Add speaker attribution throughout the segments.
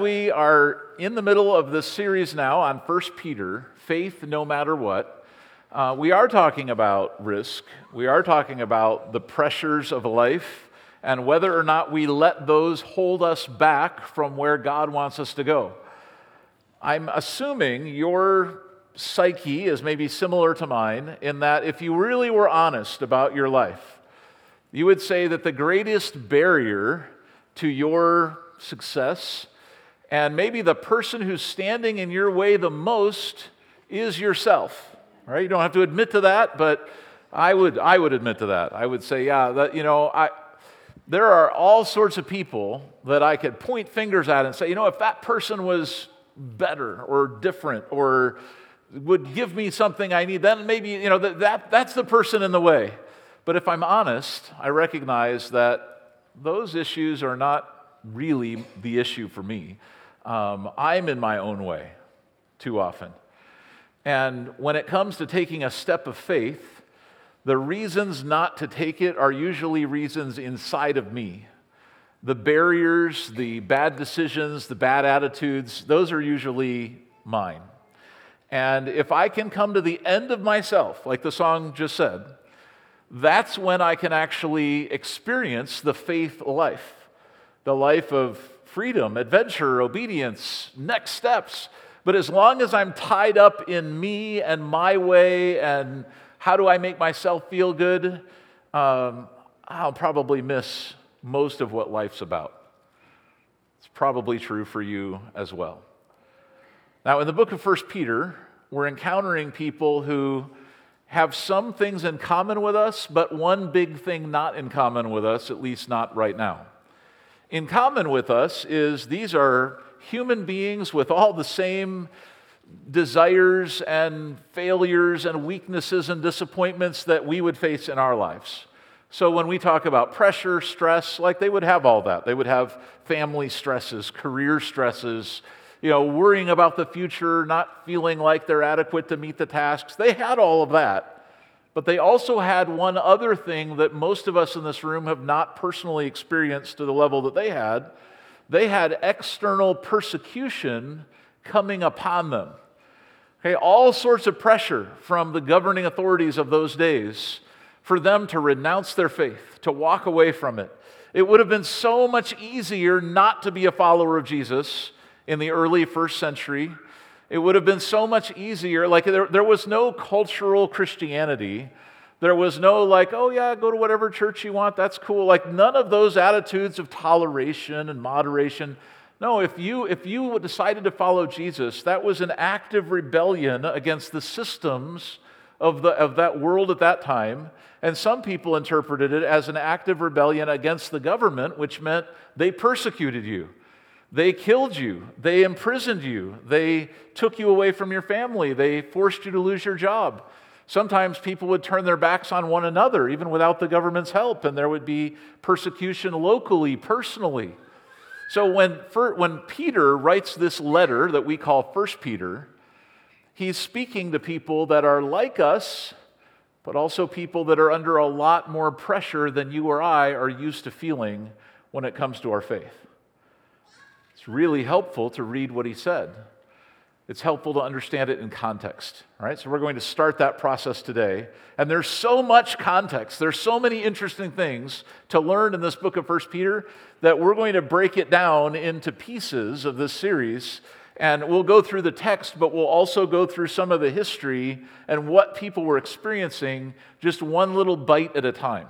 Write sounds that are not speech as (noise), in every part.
Speaker 1: We are in the middle of this series now on 1 Peter, faith no matter what. Uh, we are talking about risk. We are talking about the pressures of life and whether or not we let those hold us back from where God wants us to go. I'm assuming your psyche is maybe similar to mine in that if you really were honest about your life, you would say that the greatest barrier to your success and maybe the person who's standing in your way the most is yourself. Right? You don't have to admit to that, but I would, I would admit to that. I would say, yeah, that, you know, I, there are all sorts of people that I could point fingers at and say, you know, if that person was better or different or would give me something I need, then maybe, you know, that, that, that's the person in the way. But if I'm honest, I recognize that those issues are not really the issue for me. Um, I'm in my own way too often. And when it comes to taking a step of faith, the reasons not to take it are usually reasons inside of me. The barriers, the bad decisions, the bad attitudes, those are usually mine. And if I can come to the end of myself, like the song just said, that's when I can actually experience the faith life, the life of freedom, adventure, obedience, next steps. But as long as I'm tied up in me and my way and how do I make myself feel good, um, I'll probably miss most of what life's about. It's probably true for you as well. Now, in the book of 1 Peter, we're encountering people who have some things in common with us, but one big thing not in common with us, at least not right now in common with us is these are human beings with all the same desires and failures and weaknesses and disappointments that we would face in our lives. So when we talk about pressure, stress, like they would have all that. They would have family stresses, career stresses, you know, worrying about the future, not feeling like they're adequate to meet the tasks. They had all of that. But they also had one other thing that most of us in this room have not personally experienced to the level that they had. They had external persecution coming upon them. Okay, all sorts of pressure from the governing authorities of those days for them to renounce their faith, to walk away from it. It would have been so much easier not to be a follower of Jesus in the early first century it would have been so much easier. Like, there, there was no cultural Christianity. There was no, like, oh, yeah, go to whatever church you want. That's cool. Like, none of those attitudes of toleration and moderation. No, if you, if you decided to follow Jesus, that was an active rebellion against the systems of, the, of that world at that time. And some people interpreted it as an active rebellion against the government, which meant they persecuted you. They killed you. They imprisoned you. They took you away from your family. They forced you to lose your job. Sometimes people would turn their backs on one another, even without the government's help, and there would be persecution locally, personally. So when, when Peter writes this letter that we call First Peter, he's speaking to people that are like us, but also people that are under a lot more pressure than you or I are used to feeling when it comes to our faith. It's really helpful to read what he said. It's helpful to understand it in context. right? so we're going to start that process today. And there's so much context, there's so many interesting things to learn in this book of First Peter that we're going to break it down into pieces of this series. And we'll go through the text, but we'll also go through some of the history and what people were experiencing just one little bite at a time.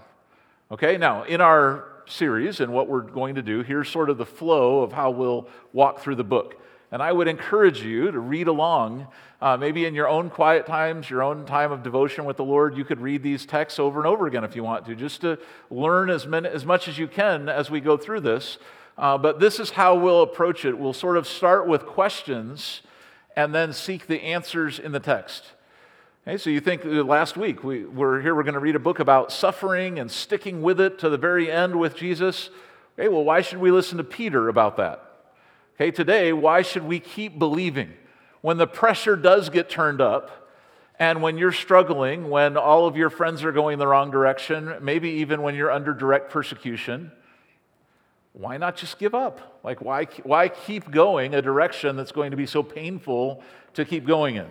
Speaker 1: Okay, now in our series and what we're going to do, here's sort of the flow of how we'll walk through the book. And I would encourage you to read along, uh, maybe in your own quiet times, your own time of devotion with the Lord. You could read these texts over and over again if you want to, just to learn as, many, as much as you can as we go through this. Uh, but this is how we'll approach it. We'll sort of start with questions and then seek the answers in the text. Okay, so you think uh, last week we were here, we're going to read a book about suffering and sticking with it to the very end with Jesus. Okay, well, why should we listen to Peter about that? Okay, today, why should we keep believing? When the pressure does get turned up, and when you're struggling, when all of your friends are going the wrong direction, maybe even when you're under direct persecution, why not just give up? Like, why, why keep going a direction that's going to be so painful to keep going in?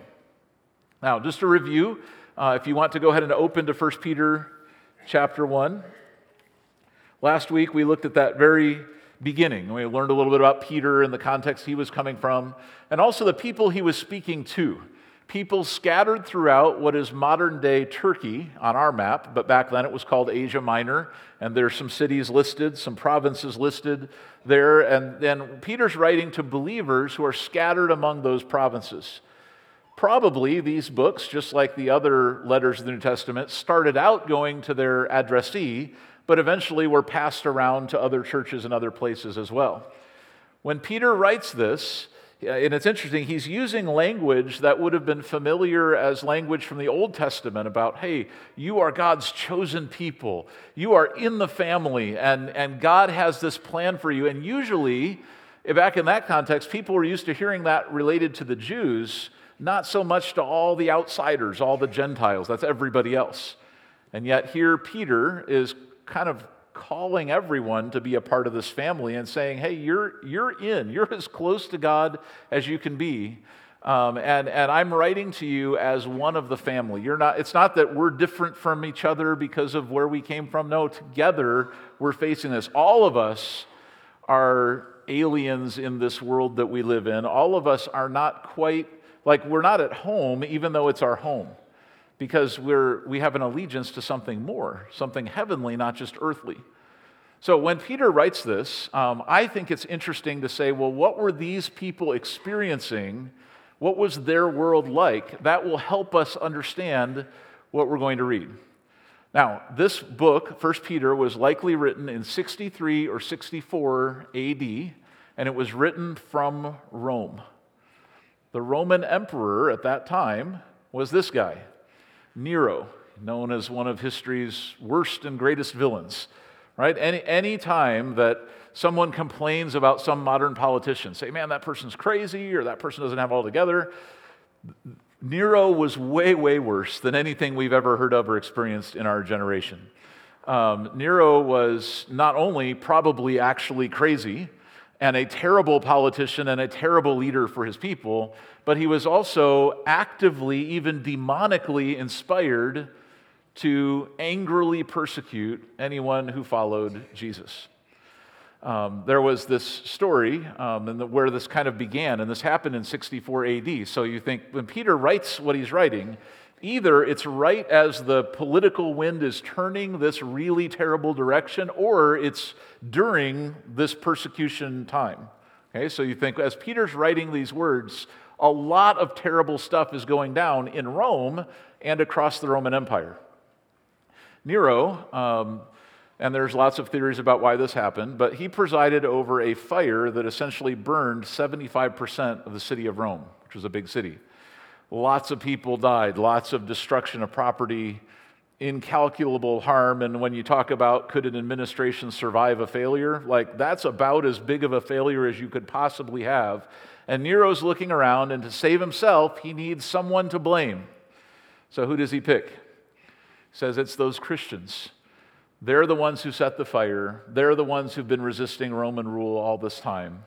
Speaker 1: Now, just to review, uh, if you want to go ahead and open to 1 Peter chapter 1. Last week we looked at that very beginning. We learned a little bit about Peter and the context he was coming from, and also the people he was speaking to. People scattered throughout what is modern day Turkey on our map, but back then it was called Asia Minor, and there's some cities listed, some provinces listed there. And then Peter's writing to believers who are scattered among those provinces. Probably these books, just like the other letters of the New Testament, started out going to their addressee, but eventually were passed around to other churches and other places as well. When Peter writes this, and it's interesting, he's using language that would have been familiar as language from the Old Testament about, hey, you are God's chosen people. You are in the family, and, and God has this plan for you. And usually, back in that context, people were used to hearing that related to the Jews not so much to all the outsiders, all the Gentiles. That's everybody else. And yet, here Peter is kind of calling everyone to be a part of this family and saying, hey, you're, you're in. You're as close to God as you can be. Um, and, and I'm writing to you as one of the family. You're not, it's not that we're different from each other because of where we came from. No, together we're facing this. All of us are aliens in this world that we live in. All of us are not quite like we're not at home, even though it's our home, because we're, we have an allegiance to something more, something heavenly, not just earthly. So when Peter writes this, um, I think it's interesting to say, well, what were these people experiencing? What was their world like? That will help us understand what we're going to read. Now, this book, 1 Peter, was likely written in 63 or 64 AD, and it was written from Rome. The Roman emperor at that time was this guy, Nero, known as one of history's worst and greatest villains. Right? Any, any time that someone complains about some modern politician, say, man, that person's crazy or that person doesn't have it all together, Nero was way, way worse than anything we've ever heard of or experienced in our generation. Um, Nero was not only probably actually crazy, and a terrible politician and a terrible leader for his people, but he was also actively, even demonically inspired to angrily persecute anyone who followed Jesus. Um, there was this story um, the, where this kind of began, and this happened in 64 AD. So you think when Peter writes what he's writing, either it's right as the political wind is turning this really terrible direction, or it's during this persecution time. Okay, so you think as Peter's writing these words, a lot of terrible stuff is going down in Rome and across the Roman Empire. Nero, um, and there's lots of theories about why this happened, but he presided over a fire that essentially burned 75% of the city of Rome, which was a big city. Lots of people died, lots of destruction of property, incalculable harm. And when you talk about could an administration survive a failure, like that's about as big of a failure as you could possibly have. And Nero's looking around, and to save himself, he needs someone to blame. So who does he pick? He says it's those Christians. They're the ones who set the fire. They're the ones who've been resisting Roman rule all this time.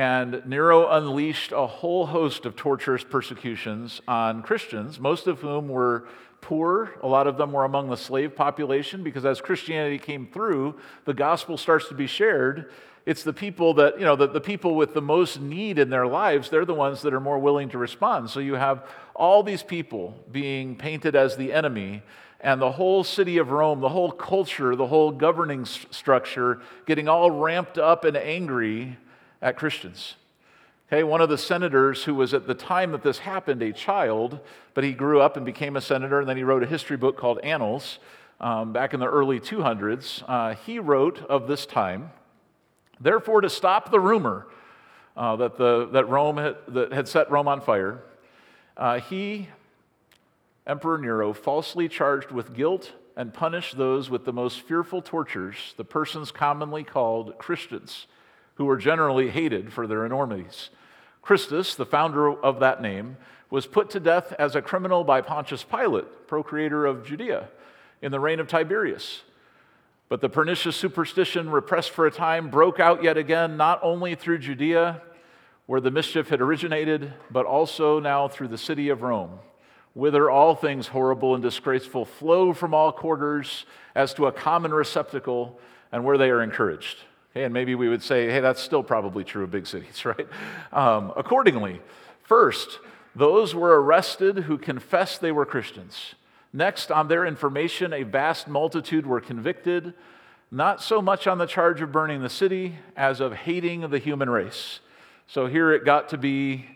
Speaker 1: And Nero unleashed a whole host of torturous persecutions on Christians, most of whom were poor. A lot of them were among the slave population because as Christianity came through, the gospel starts to be shared. It's the people that, you know, the, the people with the most need in their lives, they're the ones that are more willing to respond. So you have all these people being painted as the enemy, and the whole city of Rome, the whole culture, the whole governing structure getting all ramped up and angry at Christians. Okay, one of the senators who was at the time that this happened a child, but he grew up and became a senator, and then he wrote a history book called Annals um, back in the early 200s. Uh, he wrote of this time, therefore, to stop the rumor uh, that, the, that Rome had, that had set Rome on fire, uh, he, Emperor Nero, falsely charged with guilt and punished those with the most fearful tortures, the persons commonly called Christians who were generally hated for their enormities. Christus, the founder of that name, was put to death as a criminal by Pontius Pilate, procurator of Judea, in the reign of Tiberius. But the pernicious superstition, repressed for a time, broke out yet again, not only through Judea, where the mischief had originated, but also now through the city of Rome, whither all things horrible and disgraceful flow from all quarters as to a common receptacle, and where they are encouraged. Okay, and maybe we would say, hey, that's still probably true of big cities, (laughs) right? Um, accordingly, first, those were arrested who confessed they were Christians. Next, on their information, a vast multitude were convicted, not so much on the charge of burning the city as of hating the human race. So here it got to be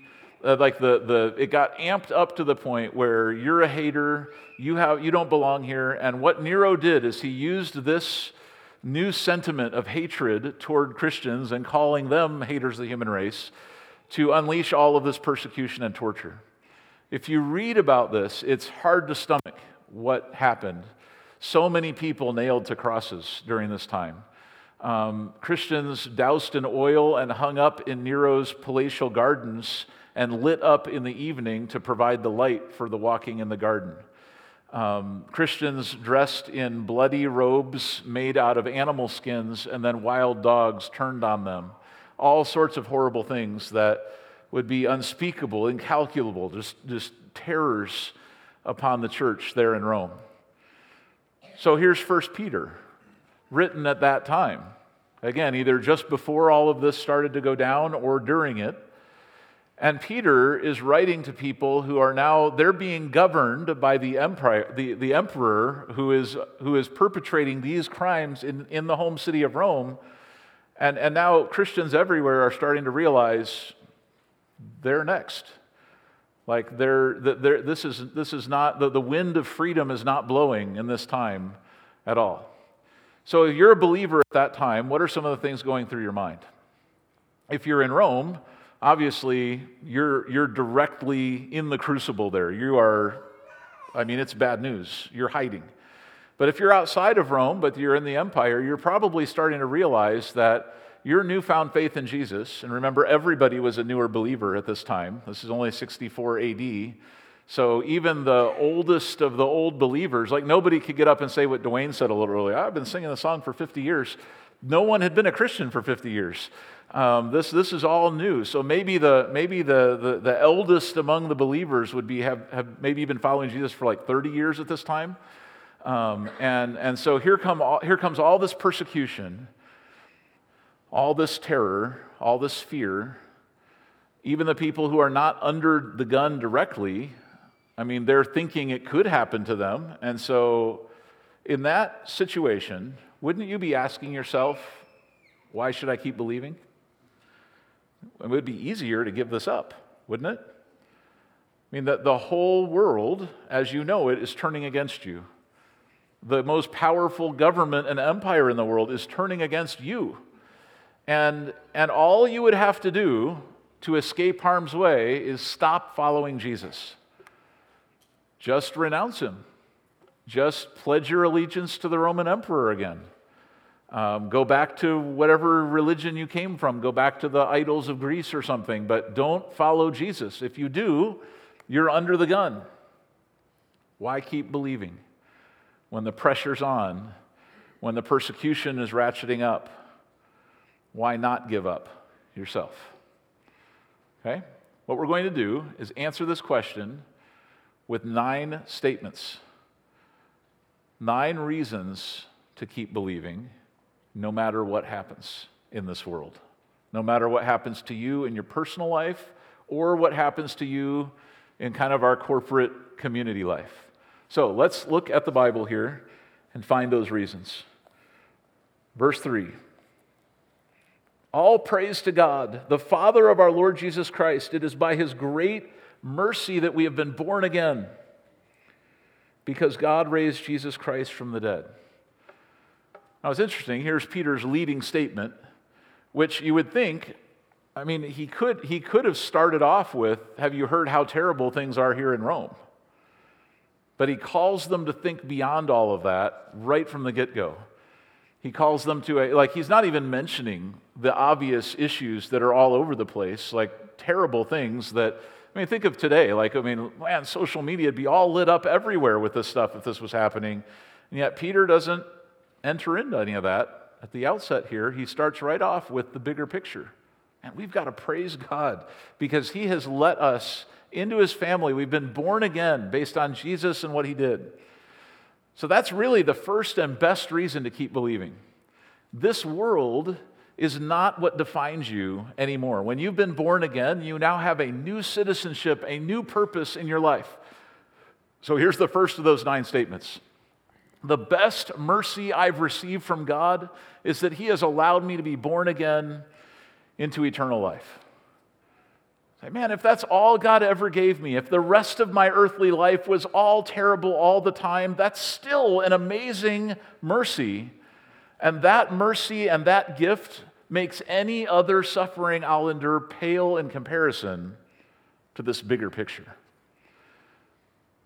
Speaker 1: uh, like the, the it got amped up to the point where you're a hater, you have you don't belong here. And what Nero did is he used this new sentiment of hatred toward Christians and calling them haters of the human race to unleash all of this persecution and torture. If you read about this, it's hard to stomach what happened. So many people nailed to crosses during this time. Um, Christians doused in oil and hung up in Nero's palatial gardens and lit up in the evening to provide the light for the walking in the garden. Um, Christians dressed in bloody robes made out of animal skins, and then wild dogs turned on them. All sorts of horrible things that would be unspeakable, incalculable, just, just terrors upon the church there in Rome. So here's 1 Peter, written at that time. Again, either just before all of this started to go down or during it. And Peter is writing to people who are now, they're being governed by the, empire, the, the emperor who is, who is perpetrating these crimes in, in the home city of Rome. And, and now Christians everywhere are starting to realize they're next. Like they're, they're, this, is, this is not, the, the wind of freedom is not blowing in this time at all. So if you're a believer at that time, what are some of the things going through your mind? If you're in Rome, obviously you're, you're directly in the crucible there. You are, I mean, it's bad news. You're hiding. But if you're outside of Rome, but you're in the empire, you're probably starting to realize that your newfound faith in Jesus, and remember, everybody was a newer believer at this time. This is only 64 AD. So even the oldest of the old believers, like nobody could get up and say what Dwayne said a little earlier. I've been singing the song for 50 years. No one had been a Christian for 50 years. Um, this, this is all new. So maybe the maybe the, the, the eldest among the believers would be have, have maybe been following Jesus for like 30 years at this time. Um, and, and so here, come all, here comes all this persecution all this terror, all this fear, even the people who are not under the gun directly, I mean, they're thinking it could happen to them. And so, in that situation, wouldn't you be asking yourself, why should I keep believing? It would be easier to give this up, wouldn't it? I mean, that the whole world, as you know it, is turning against you. The most powerful government and empire in the world is turning against you. And, and all you would have to do to escape harm's way is stop following Jesus. Just renounce him. Just pledge your allegiance to the Roman emperor again. Um, go back to whatever religion you came from. Go back to the idols of Greece or something, but don't follow Jesus. If you do, you're under the gun. Why keep believing when the pressure's on, when the persecution is ratcheting up? why not give up yourself? Okay? What we're going to do is answer this question with nine statements. Nine reasons to keep believing no matter what happens in this world. No matter what happens to you in your personal life or what happens to you in kind of our corporate community life. So let's look at the Bible here and find those reasons. Verse 3 all praise to God, the Father of our Lord Jesus Christ. It is by his great mercy that we have been born again, because God raised Jesus Christ from the dead. Now it's interesting. Here's Peter's leading statement, which you would think, I mean, he could, he could have started off with, Have you heard how terrible things are here in Rome? But he calls them to think beyond all of that right from the get go. He calls them to a, like, he's not even mentioning the obvious issues that are all over the place, like terrible things that, I mean, think of today. Like, I mean, man, social media would be all lit up everywhere with this stuff if this was happening. And yet, Peter doesn't enter into any of that at the outset here. He starts right off with the bigger picture. And we've got to praise God because He has let us into His family. We've been born again based on Jesus and what He did. So that's really the first and best reason to keep believing. This world is not what defines you anymore. When you've been born again, you now have a new citizenship, a new purpose in your life. So here's the first of those nine statements. The best mercy I've received from God is that He has allowed me to be born again into eternal life. Say, man, if that's all God ever gave me, if the rest of my earthly life was all terrible all the time, that's still an amazing mercy and that mercy and that gift makes any other suffering I'll endure pale in comparison to this bigger picture.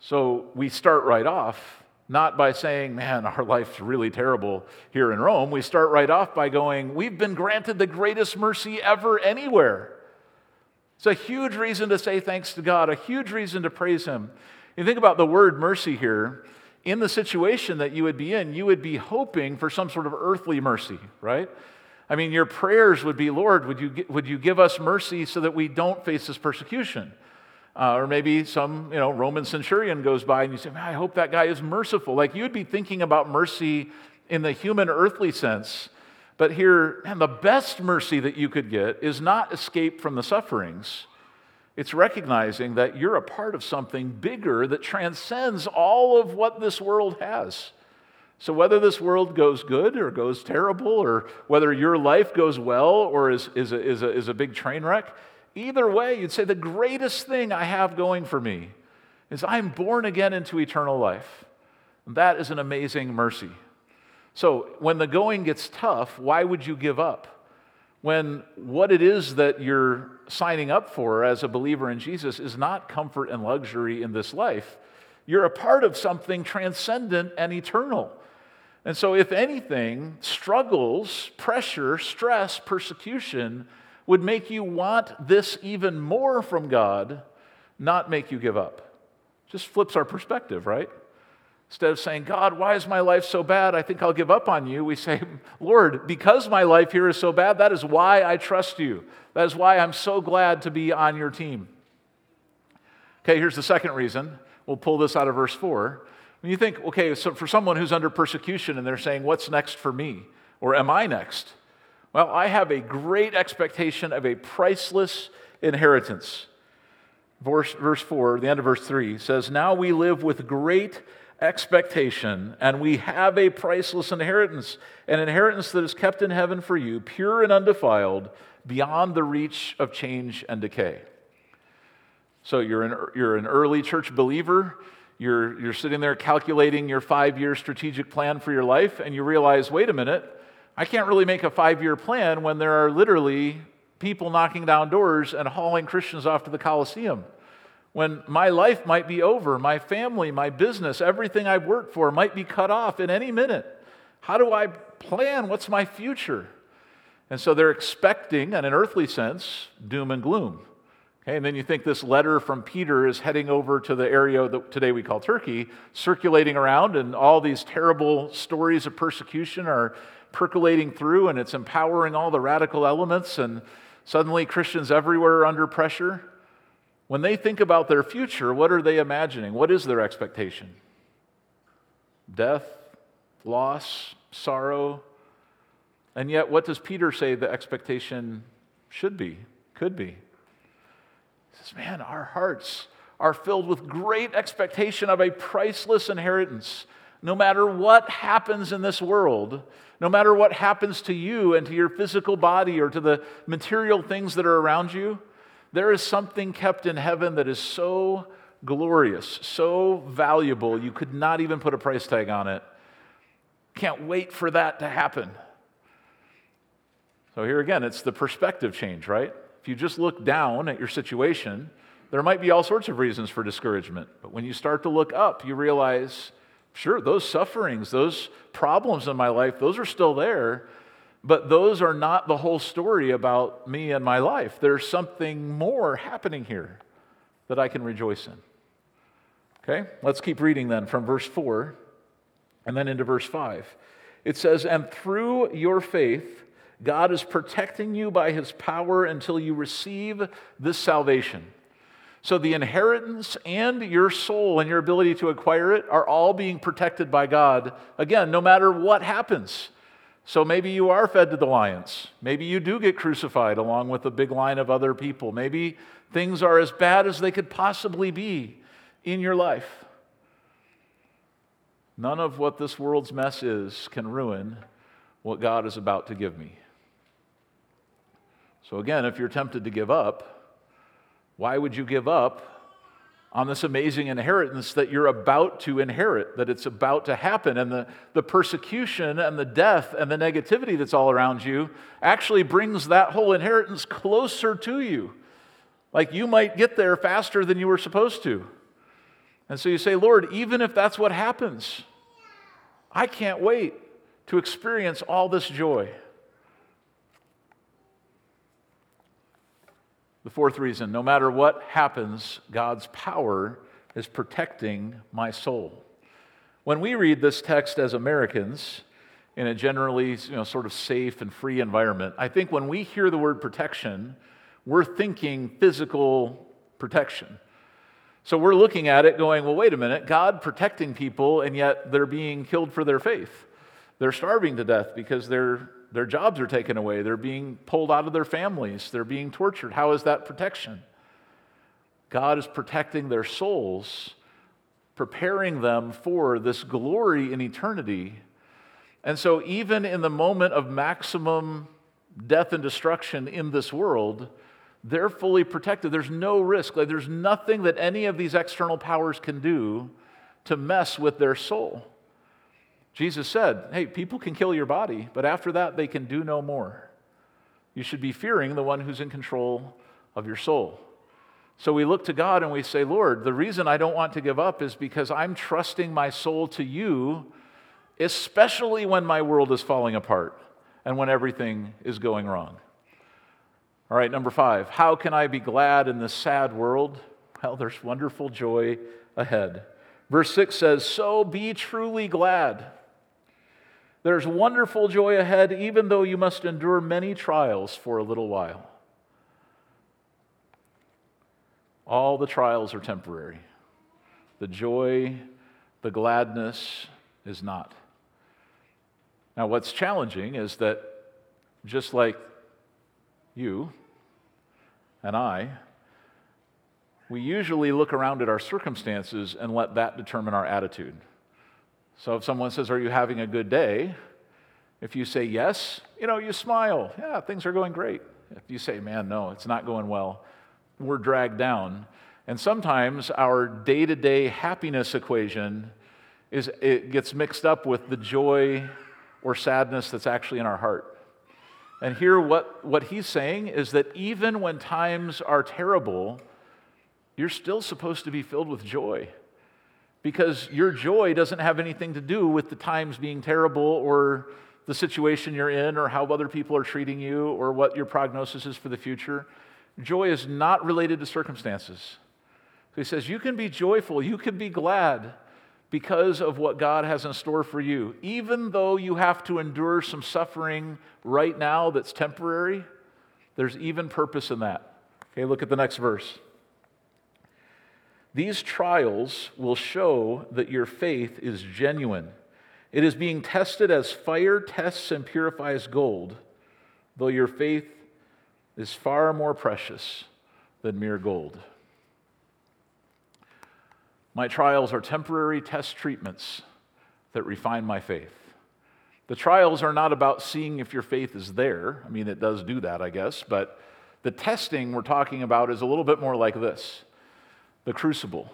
Speaker 1: So we start right off not by saying, man, our life's really terrible here in Rome. We start right off by going, we've been granted the greatest mercy ever anywhere. It's a huge reason to say thanks to God, a huge reason to praise Him. You think about the word mercy here, in the situation that you would be in, you would be hoping for some sort of earthly mercy, right? I mean, your prayers would be, Lord, would you, would you give us mercy so that we don't face this persecution? Uh, or maybe some you know, Roman centurion goes by and you say, I hope that guy is merciful. Like you'd be thinking about mercy in the human earthly sense. But here, and the best mercy that you could get is not escape from the sufferings, it's recognizing that you're a part of something bigger that transcends all of what this world has. So, whether this world goes good or goes terrible, or whether your life goes well or is, is, a, is, a, is a big train wreck, either way, you'd say the greatest thing I have going for me is I'm born again into eternal life. And that is an amazing mercy. So, when the going gets tough, why would you give up? when what it is that you're signing up for as a believer in Jesus is not comfort and luxury in this life. You're a part of something transcendent and eternal. And so, if anything, struggles, pressure, stress, persecution would make you want this even more from God, not make you give up. Just flips our perspective, right? Instead of saying, God, why is my life so bad? I think I'll give up on you. We say, (laughs) Lord, because my life here is so bad, that is why I trust you. That is why I'm so glad to be on your team. Okay, here's the second reason. We'll pull this out of verse 4. When you think, okay, so for someone who's under persecution and they're saying, What's next for me? Or am I next? Well, I have a great expectation of a priceless inheritance. Verse, verse 4, the end of verse 3 says, Now we live with great expectation, and we have a priceless inheritance, an inheritance that is kept in heaven for you, pure and undefiled, beyond the reach of change and decay. So you're an, you're an early church believer. You're, you're sitting there calculating your five year strategic plan for your life, and you realize wait a minute, I can't really make a five year plan when there are literally people knocking down doors and hauling Christians off to the Colosseum when my life might be over, my family, my business, everything I've worked for might be cut off in any minute. How do I plan? What's my future? And so they're expecting, in an earthly sense, doom and gloom. Okay, and then you think this letter from Peter is heading over to the area that today we call Turkey, circulating around, and all these terrible stories of persecution are percolating through, and it's empowering all the radical elements, and suddenly Christians everywhere are under pressure. When they think about their future, what are they imagining? What is their expectation? Death, loss, sorrow. And yet, what does Peter say the expectation should be, could be? He says, Man, our hearts are filled with great expectation of a priceless inheritance. No matter what happens in this world, no matter what happens to you and to your physical body or to the material things that are around you, there is something kept in heaven that is so glorious, so valuable, you could not even put a price tag on it. Can't wait for that to happen. So, here again, it's the perspective change, right? If you just look down at your situation, there might be all sorts of reasons for discouragement. But when you start to look up, you realize, sure, those sufferings, those problems in my life, those are still there. But those are not the whole story about me and my life. There's something more happening here that I can rejoice in. Okay, let's keep reading then from verse 4 and then into verse 5. It says, And through your faith, God is protecting you by his power until you receive this salvation. So the inheritance and your soul and your ability to acquire it are all being protected by God. Again, no matter what happens. So maybe you are fed to the lions. Maybe you do get crucified along with a big line of other people. Maybe things are as bad as they could possibly be in your life. None of what this world's mess is can ruin what God is about to give me. So, again, if you're tempted to give up, why would you give up on this amazing inheritance that you're about to inherit, that it's about to happen? And the, the persecution and the death and the negativity that's all around you actually brings that whole inheritance closer to you. Like you might get there faster than you were supposed to. And so you say, Lord, even if that's what happens, I can't wait to experience all this joy. The fourth reason no matter what happens, God's power is protecting my soul. When we read this text as Americans, in a generally you know, sort of safe and free environment, I think when we hear the word protection, we're thinking physical protection. So we're looking at it going, well, wait a minute, God protecting people, and yet they're being killed for their faith. They're starving to death because they're their jobs are taken away. They're being pulled out of their families. They're being tortured. How is that protection? God is protecting their souls, preparing them for this glory in eternity. And so, even in the moment of maximum death and destruction in this world, they're fully protected. There's no risk. Like, there's nothing that any of these external powers can do to mess with their soul. Jesus said, Hey, people can kill your body, but after that, they can do no more. You should be fearing the one who's in control of your soul. So we look to God and we say, Lord, the reason I don't want to give up is because I'm trusting my soul to you, especially when my world is falling apart and when everything is going wrong. All right, number five, how can I be glad in this sad world? Well, there's wonderful joy ahead. Verse 6 says, So be truly glad. There's wonderful joy ahead, even though you must endure many trials for a little while. All the trials are temporary. The joy, the gladness is not. Now, what's challenging is that just like you and I, we usually look around at our circumstances and let that determine our attitude. So if someone says, Are you having a good day? If you say yes, you know, you smile. Yeah, things are going great. If you say, Man, no, it's not going well, we're dragged down. And sometimes our day to day happiness equation is, it gets mixed up with the joy or sadness that's actually in our heart. And here, what, what he's saying is that even when times are terrible, you're still supposed to be filled with joy because your joy doesn't have anything to do with the times being terrible or the situation you're in or how other people are treating you or what your prognosis is for the future. Joy is not related to circumstances. So he says, You can be joyful, you can be glad because of what God has in store for you. Even though you have to endure some suffering right now that's temporary, there's even purpose in that. Okay, look at the next verse. These trials will show that your faith is genuine. It is being tested as fire tests and purifies gold, though your faith is far more precious than mere gold. My trials are temporary test treatments that refine my faith. The trials are not about seeing if your faith is there. I mean, it does do that, I guess, but the testing we're talking about is a little bit more like this the crucible,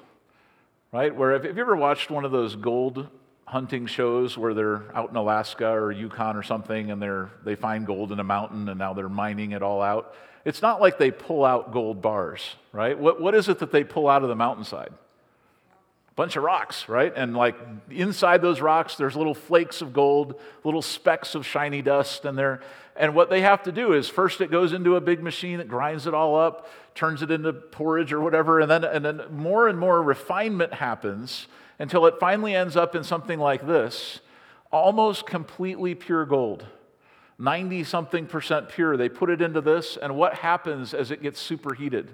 Speaker 1: right? Where have, you ever watched one of those gold hunting shows where they're out in Alaska or Yukon or something and they're, they find gold in a mountain and now they're mining it all out? It's not like they pull out gold bars, right? What, what is it that they pull out of the mountainside? A bunch of rocks, right? And like inside those rocks, there's little flakes of gold, little specks of shiny dust, and they're and what they have to do is first it goes into a big machine that grinds it all up, turns it into porridge or whatever, and then and then more and more refinement happens until it finally ends up in something like this. almost completely pure gold. 90 something percent pure. They put it into this, and what happens as it gets superheated?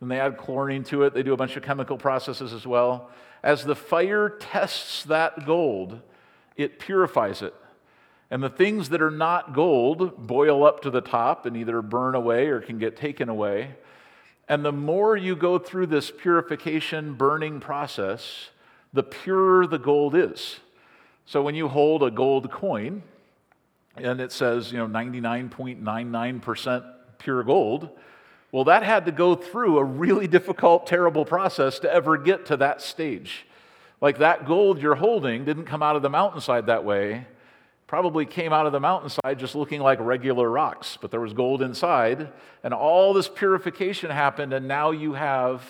Speaker 1: Then they add chlorine to it. They do a bunch of chemical processes as well. As the fire tests that gold, it purifies it. And the things that are not gold boil up to the top and either burn away or can get taken away. And the more you go through this purification burning process, the purer the gold is. So when you hold a gold coin and it says, you know, 99.99% pure gold, well, that had to go through a really difficult, terrible process to ever get to that stage. Like that gold you're holding didn't come out of the mountainside that way. Probably came out of the mountainside just looking like regular rocks, but there was gold inside, and all this purification happened, and now you have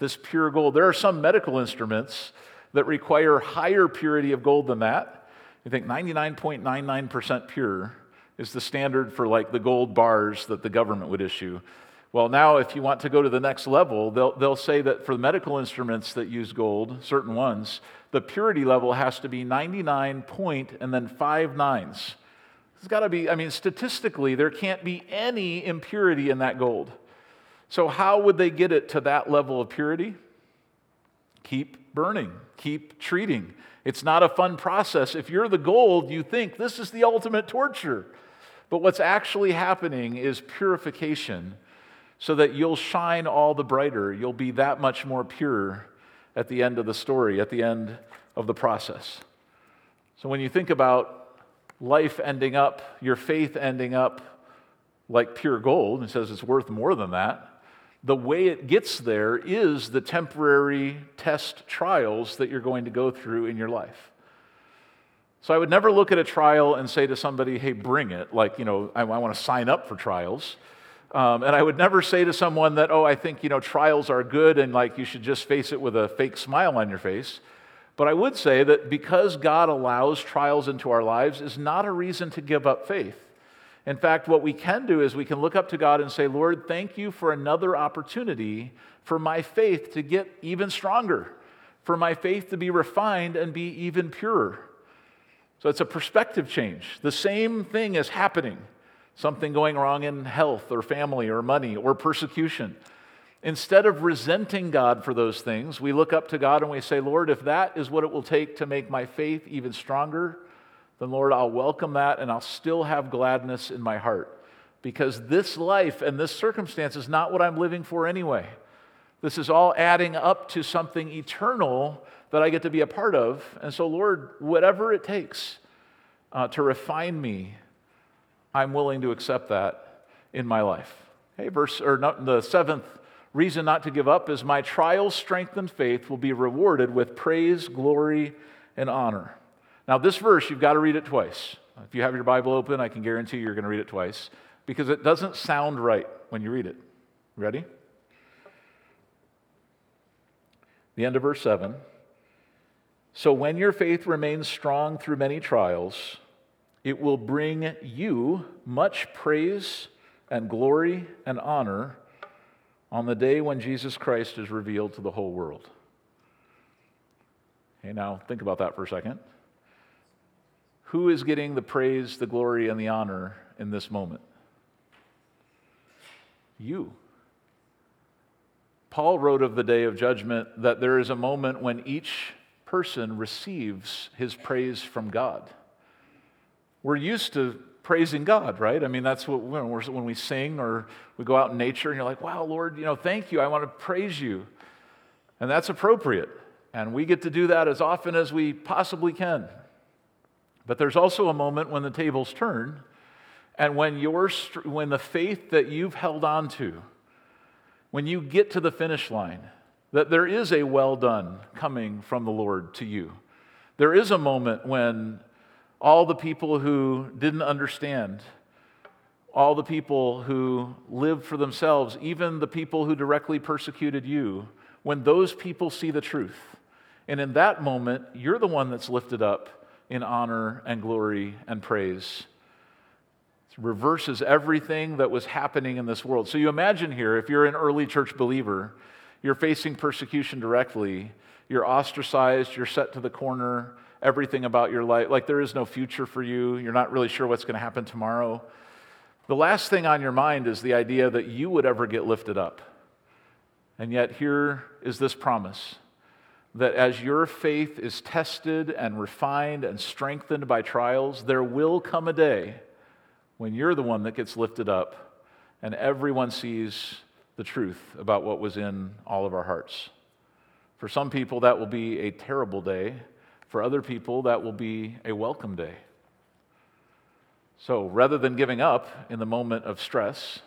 Speaker 1: this pure gold. There are some medical instruments that require higher purity of gold than that. You think 99.99% pure is the standard for like the gold bars that the government would issue. Well, now, if you want to go to the next level, they'll, they'll say that for medical instruments that use gold, certain ones, the purity level has to be 99 point and then five nines. It's got to be, I mean, statistically, there can't be any impurity in that gold. So, how would they get it to that level of purity? Keep burning, keep treating. It's not a fun process. If you're the gold, you think this is the ultimate torture. But what's actually happening is purification so that you'll shine all the brighter. You'll be that much more pure at the end of the story, at the end of the process. So when you think about life ending up, your faith ending up like pure gold, and says it's worth more than that, the way it gets there is the temporary test trials that you're going to go through in your life. So I would never look at a trial and say to somebody, hey, bring it. Like, you know, I, I want to sign up for trials. Um, and I would never say to someone that, oh, I think, you know, trials are good and like you should just face it with a fake smile on your face. But I would say that because God allows trials into our lives is not a reason to give up faith. In fact, what we can do is we can look up to God and say, Lord, thank you for another opportunity for my faith to get even stronger, for my faith to be refined and be even purer. So it's a perspective change. The same thing is happening something going wrong in health or family or money or persecution. Instead of resenting God for those things, we look up to God and we say, Lord, if that is what it will take to make my faith even stronger, then Lord, I'll welcome that and I'll still have gladness in my heart. Because this life and this circumstance is not what I'm living for anyway. This is all adding up to something eternal that I get to be a part of. And so, Lord, whatever it takes uh, to refine me I'm willing to accept that in my life. Hey, verse or the seventh reason not to give up is my trials, strength, and faith will be rewarded with praise, glory, and honor. Now, this verse, you've got to read it twice. If you have your Bible open, I can guarantee you're going to read it twice because it doesn't sound right when you read it. Ready? The end of verse 7. So when your faith remains strong through many trials, it will bring you much praise and glory and honor on the day when Jesus Christ is revealed to the whole world. Okay, now think about that for a second. Who is getting the praise, the glory, and the honor in this moment? You. Paul wrote of the day of judgment that there is a moment when each person receives his praise from God we're used to praising God, right? I mean, that's what when, when we sing or we go out in nature and you're like, wow, Lord, you know, thank you. I want to praise you. And that's appropriate. And we get to do that as often as we possibly can. But there's also a moment when the tables turn and when, your, when the faith that you've held on to, when you get to the finish line, that there is a well done coming from the Lord to you. There is a moment when all the people who didn't understand, all the people who lived for themselves, even the people who directly persecuted you, when those people see the truth. And in that moment, you're the one that's lifted up in honor and glory and praise. It reverses everything that was happening in this world. So you imagine here, if you're an early church believer, you're facing persecution directly, you're ostracized, you're set to the corner, everything about your life, like there is no future for you, you're not really sure what's going to happen tomorrow. The last thing on your mind is the idea that you would ever get lifted up. And yet, here is this promise that as your faith is tested and refined and strengthened by trials, there will come a day when you're the one that gets lifted up and everyone sees the truth about what was in all of our hearts. For some people, that will be a terrible day. For other people, that will be a welcome day. So rather than giving up in the moment of stress,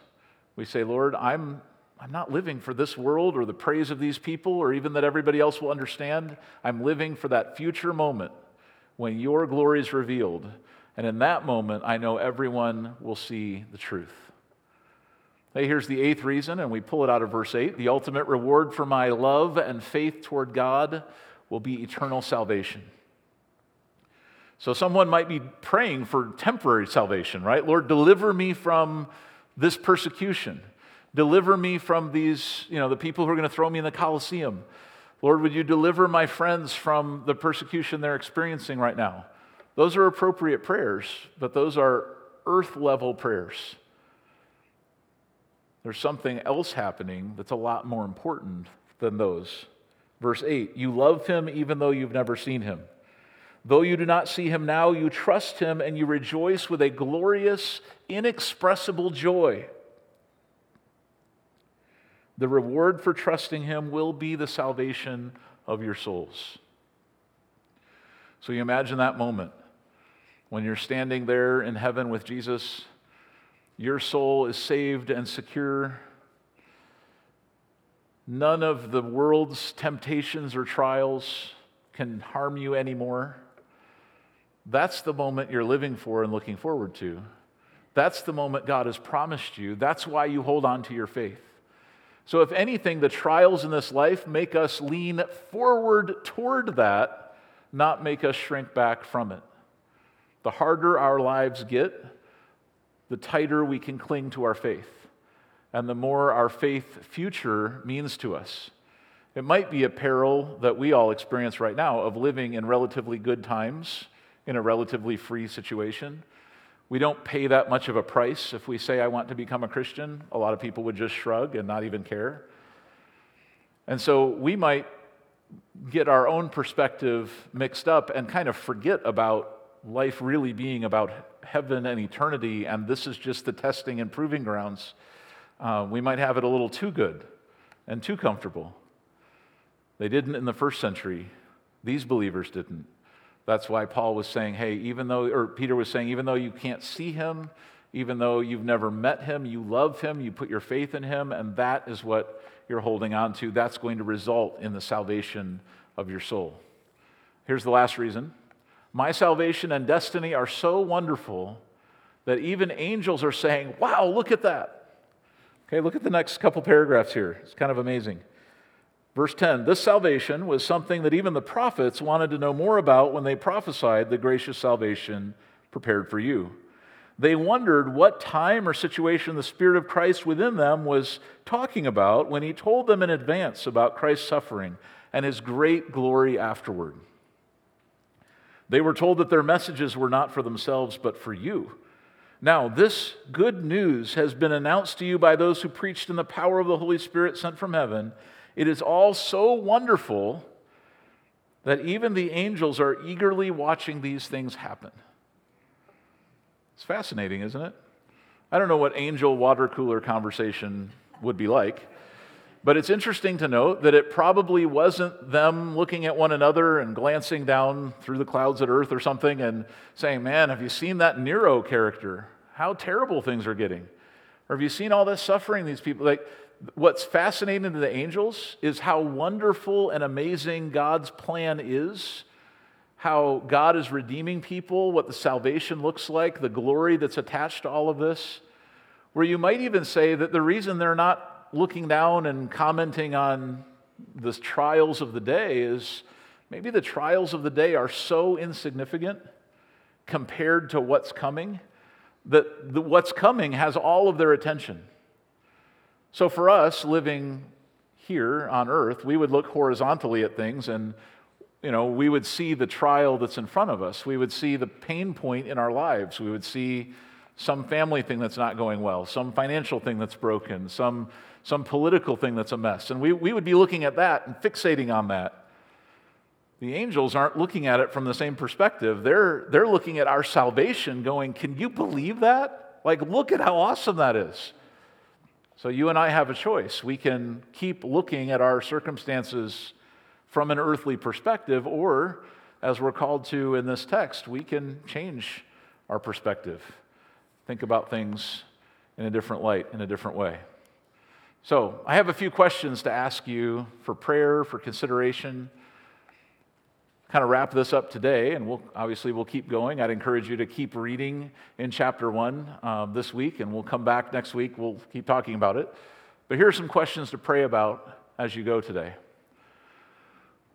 Speaker 1: we say, Lord, I'm I'm not living for this world or the praise of these people or even that everybody else will understand. I'm living for that future moment when your glory is revealed. And in that moment, I know everyone will see the truth. Hey, here's the eighth reason, and we pull it out of verse 8. The ultimate reward for my love and faith toward God will be eternal salvation. So, someone might be praying for temporary salvation, right? Lord, deliver me from this persecution. Deliver me from these, you know, the people who are going to throw me in the Colosseum. Lord, would you deliver my friends from the persecution they're experiencing right now? Those are appropriate prayers, but those are earth level prayers. There's something else happening that's a lot more important than those. Verse 8 You love him even though you've never seen him. Though you do not see him now, you trust him and you rejoice with a glorious, inexpressible joy. The reward for trusting Him will be the salvation of your souls. So you imagine that moment when you're standing there in heaven with Jesus, your soul is saved and secure. None of the world's temptations or trials can harm you anymore. That's the moment you're living for and looking forward to. That's the moment God has promised you. That's why you hold on to your faith. So, if anything, the trials in this life make us lean forward toward that, not make us shrink back from it. The harder our lives get, the tighter we can cling to our faith, and the more our faith future means to us. It might be a peril that we all experience right now of living in relatively good times in a relatively free situation. We don't pay that much of a price if we say, I want to become a Christian. A lot of people would just shrug and not even care. And so we might get our own perspective mixed up and kind of forget about life really being about heaven and eternity, and this is just the testing and proving grounds. Uh, we might have it a little too good and too comfortable. They didn't in the first century, these believers didn't. That's why Paul was saying, hey, even though, or Peter was saying, even though you can't see him, even though you've never met him, you love him, you put your faith in him, and that is what you're holding on to. That's going to result in the salvation of your soul. Here's the last reason My salvation and destiny are so wonderful that even angels are saying, wow, look at that. Okay, look at the next couple paragraphs here. It's kind of amazing. Verse 10 This salvation was something that even the prophets wanted to know more about when they prophesied the gracious salvation prepared for you. They wondered what time or situation the Spirit of Christ within them was talking about when he told them in advance about Christ's suffering and his great glory afterward. They were told that their messages were not for themselves, but for you. Now, this good news has been announced to you by those who preached in the power of the Holy Spirit sent from heaven it is all so wonderful that even the angels are eagerly watching these things happen. It's fascinating, isn't it? I don't know what angel water cooler conversation would be like, but it's interesting to note that it probably wasn't them looking at one another and glancing down through the clouds at earth or something and saying, Man, have you seen that Nero character? How terrible things are getting. Or have you seen all this suffering these people? Like, what's fascinating to the angels is how wonderful and amazing God's plan is, how God is redeeming people, what the salvation looks like, the glory that's attached to all of this. Where you might even say that the reason they're not looking down and commenting on the trials of the day is maybe the trials of the day are so insignificant compared to what's coming that the, what's coming has all of their attention. So for us living here on earth, we would look horizontally at things and you know, we would see the trial that's in front of us. We would see the pain point in our lives. We would see some family thing that's not going well, some financial thing that's broken, some, some political thing that's a mess. And we, we would be looking at that and fixating on that. The angels aren't looking at it from the same perspective. They're, they're looking at our salvation, going, Can you believe that? Like, look at how awesome that is. So, you and I have a choice. We can keep looking at our circumstances from an earthly perspective, or, as we're called to in this text, we can change our perspective, think about things in a different light, in a different way. So, I have a few questions to ask you for prayer, for consideration. Kind of wrap this up today, and we'll obviously we'll keep going. I'd encourage you to keep reading in chapter one um, this week, and we'll come back next week. We'll keep talking about it. But here are some questions to pray about as you go today.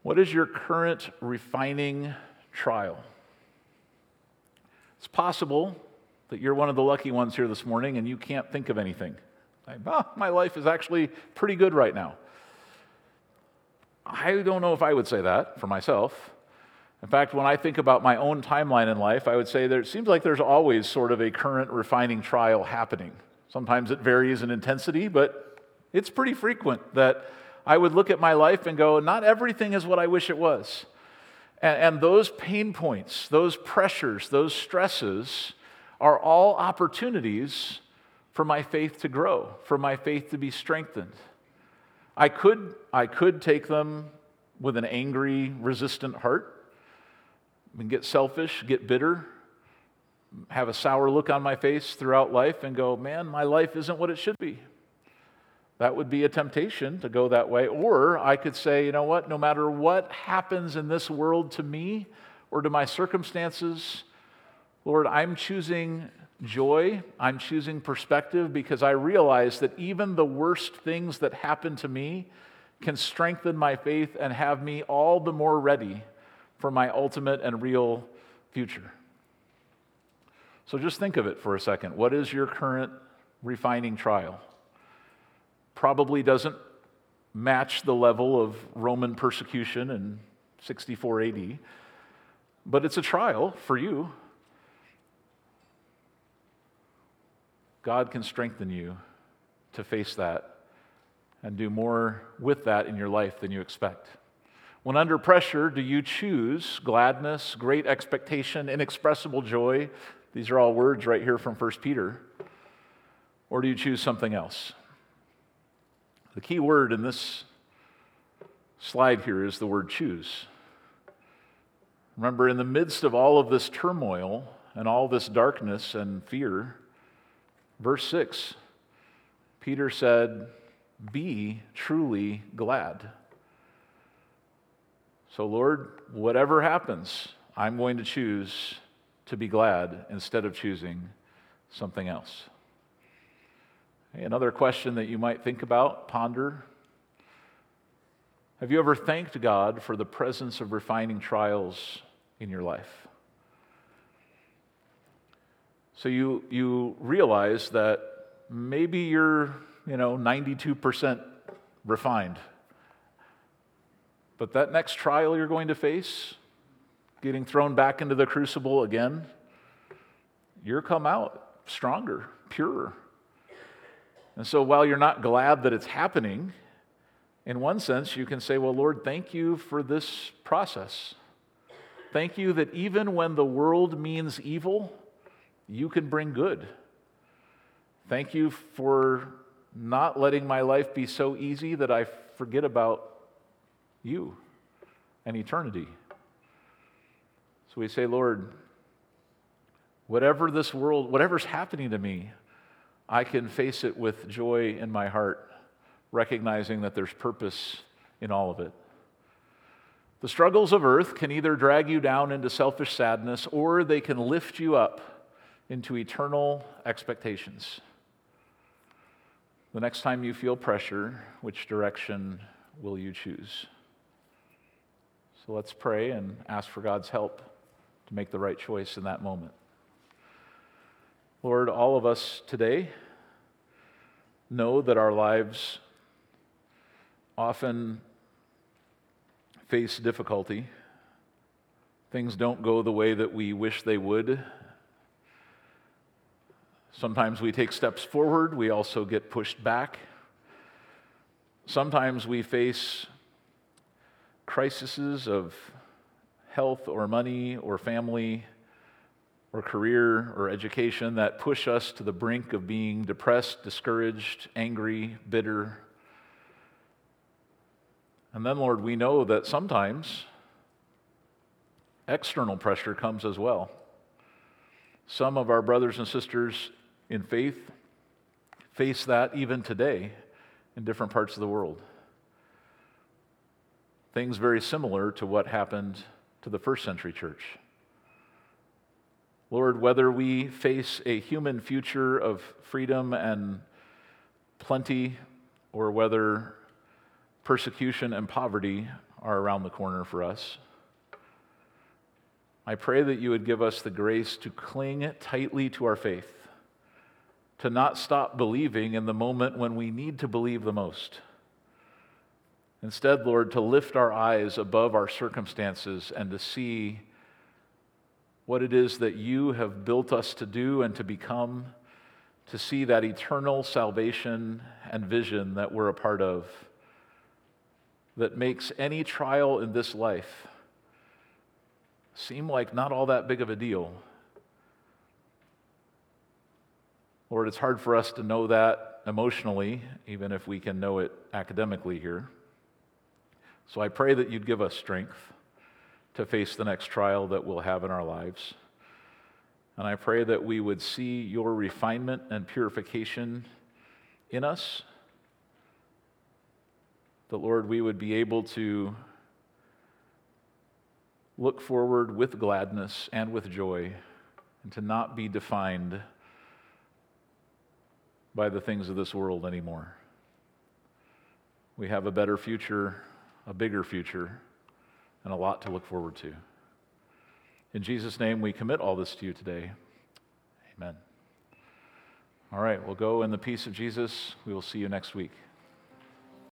Speaker 1: What is your current refining trial? It's possible that you're one of the lucky ones here this morning and you can't think of anything. Like, oh, my life is actually pretty good right now. I don't know if I would say that for myself. In fact, when I think about my own timeline in life, I would say that it seems like there's always sort of a current refining trial happening. Sometimes it varies in intensity, but it's pretty frequent that I would look at my life and go, not everything is what I wish it was. And, and those pain points, those pressures, those stresses are all opportunities for my faith to grow, for my faith to be strengthened. I could, I could take them with an angry, resistant heart and get selfish, get bitter, have a sour look on my face throughout life, and go, man, my life isn't what it should be. That would be a temptation to go that way. Or I could say, you know what, no matter what happens in this world to me or to my circumstances, Lord, I'm choosing joy. I'm choosing perspective because I realize that even the worst things that happen to me can strengthen my faith and have me all the more ready for my ultimate and real future. So just think of it for a second. What is your current refining trial? probably doesn't match the level of Roman persecution in 64 AD, but it's a trial for you. God can strengthen you to face that and do more with that in your life than you expect. When under pressure, do you choose gladness, great expectation, inexpressible joy? These are all words right here from 1 Peter. Or do you choose something else? The key word in this slide here is the word choose. Remember, in the midst of all of this turmoil and all this darkness and fear, verse 6, Peter said, Be truly glad. So, Lord, whatever happens, I'm going to choose to be glad instead of choosing something else. Another question that you might think about, ponder. Have you ever thanked God for the presence of refining trials in your life? So you, you realize that maybe you're, you know, 92% refined. But that next trial you're going to face, getting thrown back into the crucible again, you're come out stronger, purer. And so while you're not glad that it's happening, in one sense, you can say, Well, Lord, thank you for this process. Thank you that even when the world means evil, you can bring good. Thank you for not letting my life be so easy that I forget about you and eternity. So we say, Lord, whatever this world, whatever's happening to me, I can face it with joy in my heart, recognizing that there's purpose in all of it. The struggles of earth can either drag you down into selfish sadness or they can lift you up into eternal expectations. The next time you feel pressure, which direction will you choose? So let's pray and ask for God's help to make the right choice in that moment. Lord, all of us today know that our lives often face difficulty Things don't go the way that we wish they would. Sometimes we take steps forward, we also get pushed back. Sometimes we face crises of health or money or family or career or education that push us to the brink of being depressed, discouraged, angry, bitter. And then, Lord, we know that sometimes external pressure comes as well. Some of our brothers and sisters in faith face that even today in different parts of the world. Things very similar to what happened to the first century church. Lord, whether we face a human future of freedom and plenty, or whether persecution and poverty are around the corner for us, I pray that you would give us the grace to cling tightly to our faith to not stop believing in the moment when we need to believe the most. Instead, Lord, to lift our eyes above our circumstances and to see what it is that you have built us to do and to become, to see that eternal salvation and vision that we're a part of, that makes any trial in this life seem like not all that big of a deal Lord, it's hard for us to know that emotionally, even if we can know it academically here. So I pray that you'd give us strength to face the next trial that we'll have in our lives. And I pray that we would see your refinement and purification in us. That, Lord, we would be able to look forward with gladness and with joy and to not be defined by the things of this world anymore. We have a better future, a bigger future, and a lot to look forward to. In Jesus' name, we commit all this to you today. Amen. All right, we'll go in the peace of Jesus. We will see you next week.